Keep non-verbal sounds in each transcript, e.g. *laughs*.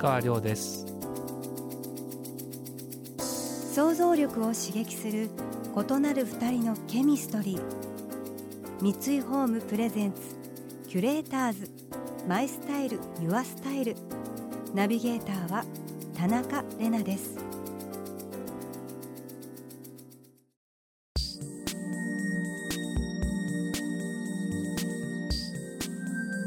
川亮です。想像力を刺激する異なる二人のケミストリー。三井ホームプレゼンツキュレーターズ。マイスタイルユアスタイル。ナビゲーターは田中れなです。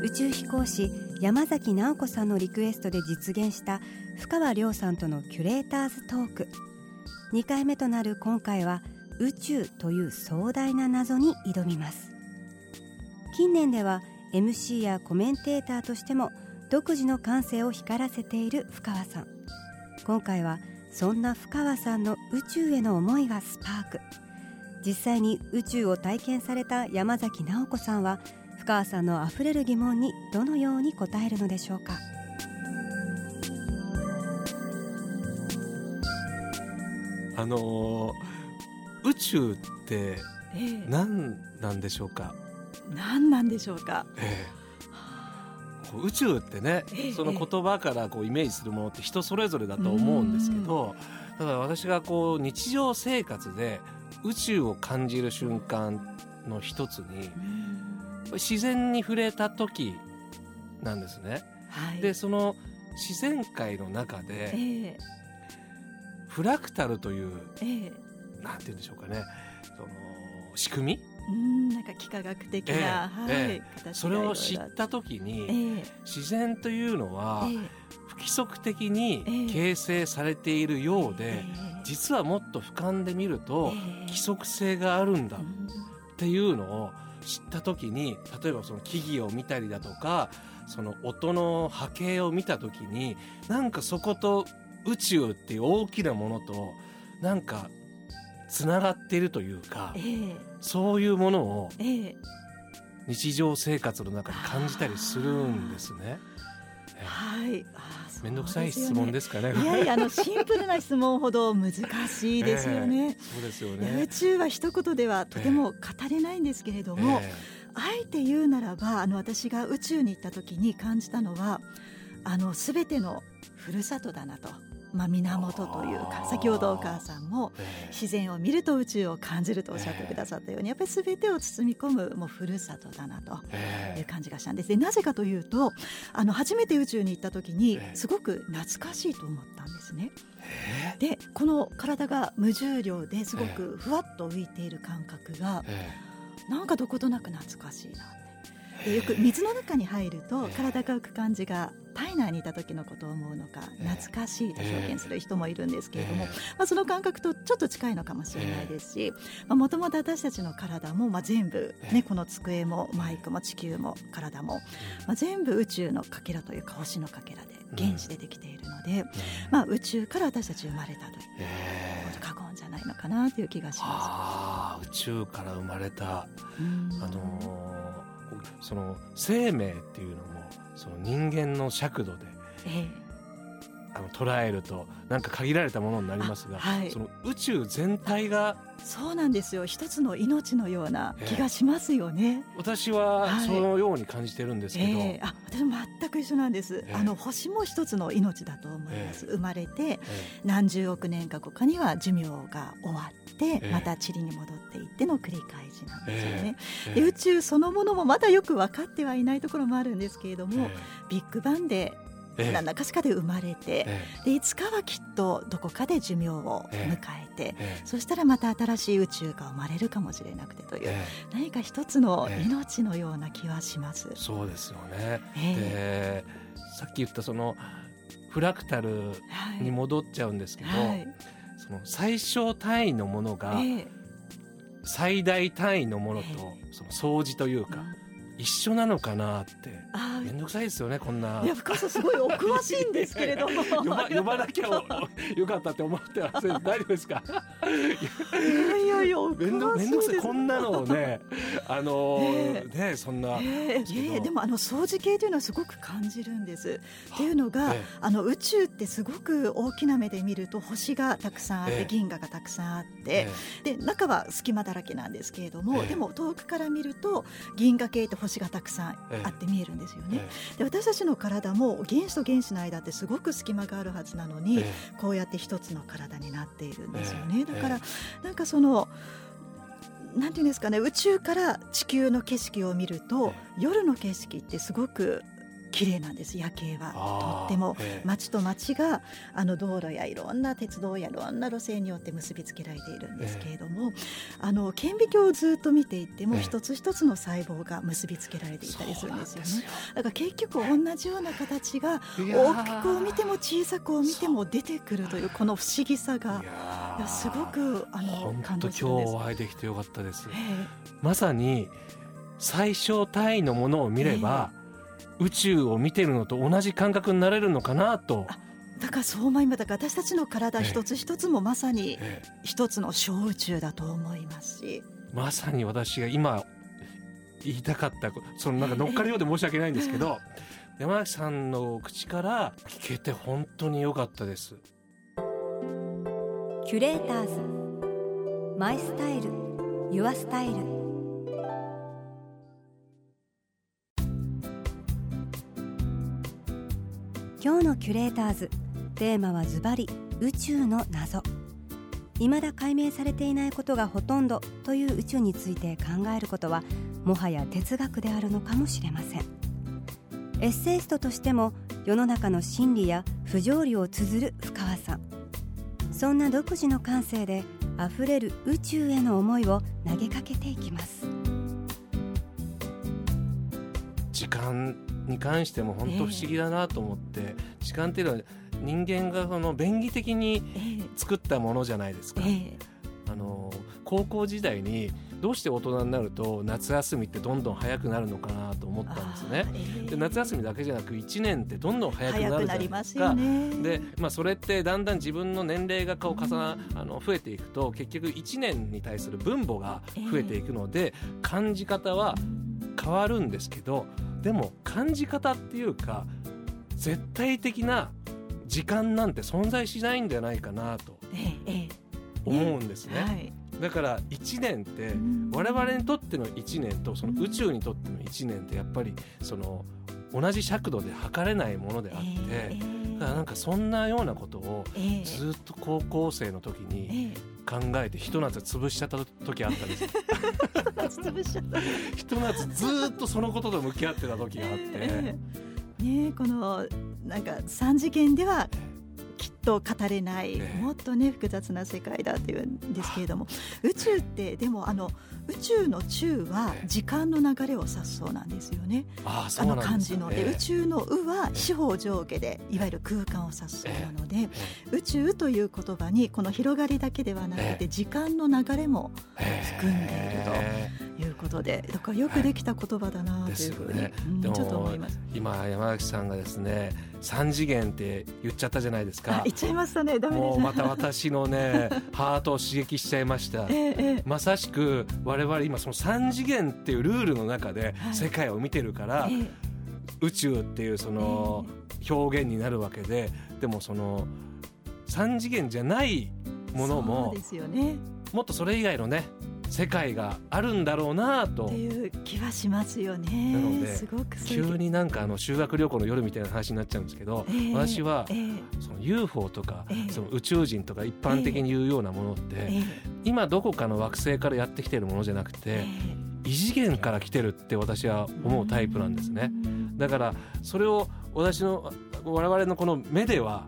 宇宙飛行士山崎直子さんのリクエストで実現した深川亮さんとのキュレーターズトーク。2回目となる今回は宇宙という壮大な謎に挑みます。近年では MC やコメンテーターとしても独自の感性を光らせている深川さん。今回はそんな深川さんの宇宙への思いがスパーク。実際に宇宙を体験された山崎直子さんは川さんのあふれる疑問にどのように答えるのでしょうか？あのー、宇宙って何なんでしょうか、ええ、何なんでしょうか、ええ、宇宙ってね、え、その言葉からこうイメージするものって人それぞれだと思うんですけどだから私がこう日常生活で宇宙を感じる瞬間の一つに自然に触れた時なんですね。はい、でその自然界の中で、フラクタルという、ええ、なんて言うんでしょうかね。その仕組み？うんなんか幾何学的な、ええ。はい、それを知った時に、自然というのは、不規則的に形成されているようで、実はもっと俯瞰で見ると、規則性があるんだっていうのを知った時に例えばその木々を見たりだとかその音の波形を見た時になんかそこと宇宙っていう大きなものとなんかつながっているというか、えー、そういうものを日常生活の中に感じたりするんですね。はい。面倒くさい質問ですかね。いやいやあのシンプルな質問ほど難しいですよね。*laughs* えー、そうですよね。宇宙は一言ではとても語れないんですけれども、えー、あえて言うならばあの私が宇宙に行った時に感じたのはあのすべてのふるさとだなと。まあ、源というか先ほどお母さんも自然を見ると宇宙を感じるとおっしゃってくださったようにやっぱり全てを包み込むもうふるさとだなという感じがしたんです。でなぜかというとあの初めて宇宙に行った時にすごく懐かしいと思ったんですね。でこの体が無重量ですごくふわっと浮いている感覚がなんかどことなく懐かしいなでよく水の中に入ると体が浮く感じが体内にいた時のことを思うのか懐かしいと表現する人もいるんですけれども、まあ、その感覚とちょっと近いのかもしれないですしもともと私たちの体も、まあ、全部、ね、この机もマイクも地球も体も、まあ、全部宇宙のかけらというか星のかけらで原子でできているので、まあ、宇宙から私たち生まれたという過言じゃないのかなという気がします。宇宙から生まれた、あのーその生命っていうのもその人間の尺度で、あの捉えるとなんか限られたものになりますが、はい、その宇宙全体がそうなんですよ。一つの命のような気がしますよね、えー、私はそのように感じてるんですけど、はいえ。ー、あ私も全く一緒なんです、えー、あの星も一つの命だと思います、生まれて、何十億年か後かには寿命が終わってまた塵に戻っていっての繰り返しなんですよね、で宇宙そのものもまだよく分かってはいないところもあるんですけれども、ビッグバンで何らかしかで生まれて、でいつかはきっとどこかで寿命を迎えて、そしたらまた新しい宇宙が生まれるかもしれなくてという、何か一つの命のような気はします。そうですよね、でさっき言ったそのフラクタルに戻っちゃうんですけど、はい、その最小単位のものが、最大単位のものとその相似というか、一緒なのかなって。面倒くさいですよねこんな。いや深さすごいお詳しいんですけれども。*laughs* 呼ば呼ばなきゃ *laughs* よかったって思ってます。大丈夫ですか？いやいやいや面倒くさい。こんなのをね *laughs* あのー、ねそんな、えー、えー、でもあの掃除系というのはすごく感じるんです。っていうのが、えー、あの宇宙ってすごく大きな目で見ると星がたくさんあって、銀河がたくさんあって、で中は隙間だらけなんですけれども、でも遠くから見ると銀河系って星星がたくさんあって見えるんですよね。で私たちの体も原子と原子の間ってすごく隙間があるはずなのに、こうやって一つの体になっているんですよね。だからなんかそのなんていうんですかね宇宙から地球の景色を見ると、夜の景色ってすごく綺麗なんです夜景は。とっても。町と町があの道路やいろんな鉄道やいろんな路線によって結びつけられているんですけれども、あの顕微鏡をずっと見ていっても一つ一つの細胞が結びつけられていたりするんですよね。だから結局同じような形が大きくを見ても小さくを見ても出てくるというこの不思議さがすごくあの感動するんです。今日お会いできてよかったです、まさに最小単位のものを見れば、宇宙を見てるのと同じ感覚になれるのかなと。だからそう思います。だから私たちの体一つ一つもまさに一つの小宇宙だと思いますし、まさに私が今言いたかったそのなんか乗っかるようで申し訳ないんですけど、山崎さんの口から聞けて本当に良かったです。キュレーターズ。マイスタイル。ユアスタイル今日のキュレーターズ。テーマはズバリ宇宙の謎。未だ解明されていないことがほとんどという宇宙について考えることはもはや哲学であるのかもしれません。エッセイストとしても世の中の真理や不条理を綴る深川さん。そんな独自の感性であふれる宇宙への思いを投げかけていきます。時間に関しても本当不思議だなと思って、えー、時間っていうのは人間がその便宜的に作ったものじゃないですか。えー、あの高校時代にどうして大人になると夏休みってどんどん早くなるのかなと思ったんですね。えー、で夏休みだけじゃなく1年ってどんどん早くなるじゃないですか。で、まあ、それってだんだん自分の年齢がこう重な、あの増えていくと結局1年に対する分母が増えていくので、感じ方は変わるんですけどでも感じ方っていうか絶対的な時間なんて存在しないんじゃないかなと思うんですね。だから1年って我々にとっての1年とその宇宙にとっての1年ってやっぱりその同じ尺度で測れないものであって、だからなんかそんなようなことをずっと高校生の時に考えてひと夏潰しちゃった時あったんですひと *laughs* 夏ずっとそのことと向き合ってた時があって。*laughs* ねこのなんか3次元ではと語れない、もっとね複雑な世界だっていうんですけれども宇宙ってでもあの宇宙の宙は時間の流れを指すそうなんですよね。あの漢字の。で、宇宙の「う」は四方上下でいわゆる空間を指すそうなので、宇宙という言葉にこの広がりだけではなくて時間の流れも含んでいるということでだからよくできた言葉だなというふうに、ねうん、ちょっと思います。今山崎さんがですね三次元って言っちゃったじゃないですか。言っちゃいましたね。ダメもうまた私のね *laughs* ハートを刺激しちゃいました。ええ、まさしく我々今その三次元っていうルールの中で世界を見てるから、はい、宇宙っていうその表現になるわけで、でもその三次元じゃないものも、ね、もっとそれ以外のね世界があるんだろうなと。っていう気はしますよね。なので急になんかあの修学旅行の夜みたいな話になっちゃうんですけど、えー、私は、えー、その UFO とか、えー、その宇宙人とか一般的に言うようなものって、今どこかの惑星からやってきてるものじゃなくて、異次元から来てるって私は思うタイプなんですね。だからそれを私の我々のこの目では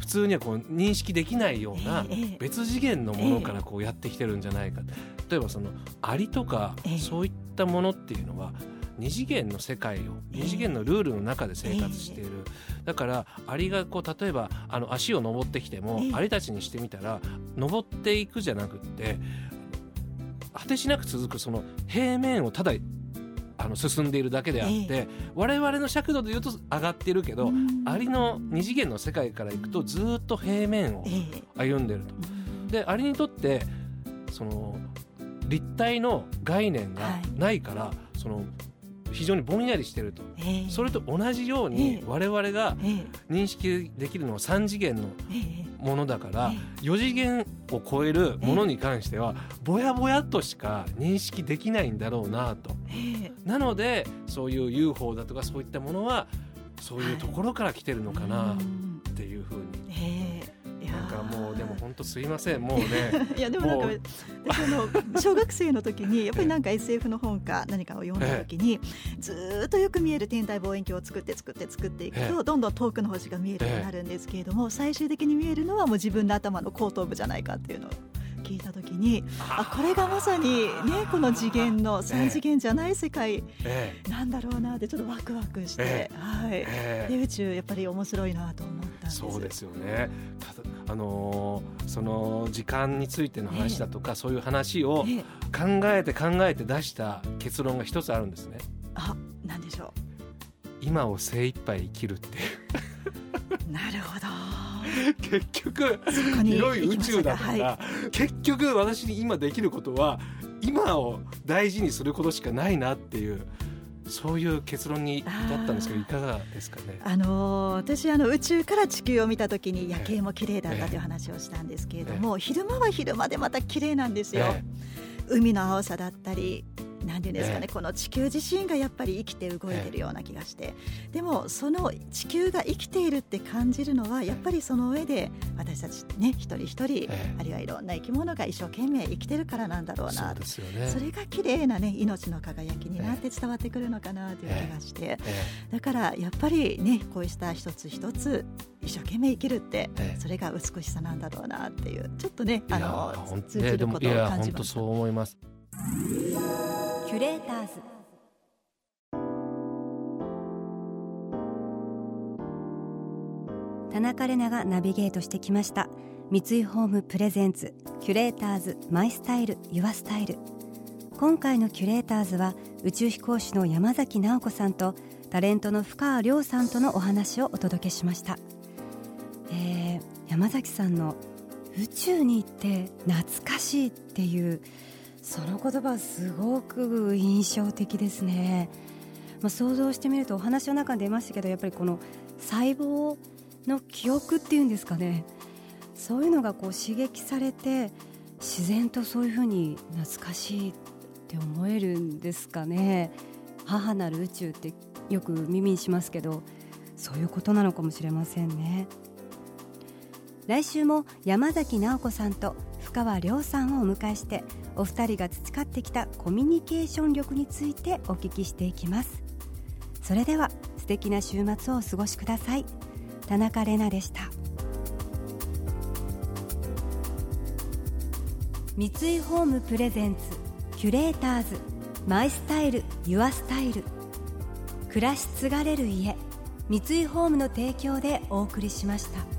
普通にはこう認識できないような別次元のものからこうやってきてるんじゃないか。例えばそのアリとかそういったものっていうのは二次元の世界を二次元のルールの中で生活している、だからアリがこう例えばあの足を登ってきても、アリたちにしてみたら登っていくじゃなくって果てしなく続くその平面をただあの進んでいるだけであって、えー、我々の尺度で言うと上がってるけど、アリの二次元の世界からいくとずっと平面を歩んでると。えー、でアリにとってその立体の概念がないから、はい、その非常にぼんやりしてると、えー、それと同じように我々が認識できるのは3次元のものだから、4次元を超えるものに関してはぼやぼやとしか認識できないんだろうなと。なのでそういう UFO だとかそういったものはそういうところから来てるのかなっていうふうすいません。もうね。*laughs* いやでもなんか私の小学生の時にやっぱりなんか SF の本か何かを読んだ時にずっとよく見える天体望遠鏡を作って作って作っていくとどんどん遠くの星が見えるようになるんですけれども最終的に見えるのはもう自分の頭の後頭部じゃないかっていうのを聞いた時にあこれがまさにねこの次元の3次元じゃない世界なんだろうなってちょっとワクワクして、はい、で宇宙やっぱり面白いなと思ったんですそうですよねあのー、その時間についての話だとか、そういう話を考えて考えて出した結論が一つあるんですね。あ何でしょう。今を精一杯生きるっていう。*laughs* なるほど。*laughs* 結局広い宇宙だから、はい、結局私に今できることは今を大事にすることしかないなっていう。そういう結論に至ったんですけどいかがですかね？あの私あの宇宙から地球を見た時に夜景も綺麗だったという話をしたんですけれども、昼間は昼間でまた綺麗なんですよ。海の青さだったりなんていうんですかね、この地球自身がやっぱり生きて動いてるような気がして、でもその地球が生きているって感じるのはやっぱりその上で私たちね一人一人、あるいはいろんな生き物が一生懸命生きてるからなんだろうなそ,、ね、それが綺麗なね命の輝きになって伝わってくるのかなという気がして、だからやっぱりねこうした一つ一つ一生懸命生きるって、それが美しさなんだろうなっていうちょっとねあの通じることを感じました。そう思いますキュレーターズ。田中れながナビゲートしてきました。三井ホームプレゼンツキュレーターズマイスタイルユアスタイル。今回のキュレーターズは宇宙飛行士の山崎直子さんとタレントの深川亮さんとのお話をお届けしました、えー、山崎さんの宇宙に行って懐かしいっていうその言葉すごく印象的ですね、まあ、想像してみるとお話の中に出ましたけどやっぱりこの細胞の記憶っていうんですかね。そういうのがこう刺激されて自然とそういうふうに懐かしいって思えるんですかね。母なる宇宙ってよく耳にしますけどそういうことなのかもしれませんね。来週も山崎直子さんと川亮さんをお迎えしてお二人が培ってきたコミュニケーション力についてお聞きしていきます。それでは素敵な週末をお過ごしください。田中れなでした。三井ホームプレゼンツキュレーターズマイスタイルユアスタイル。暮らし継がれる家三井ホームの提供でお送りしました。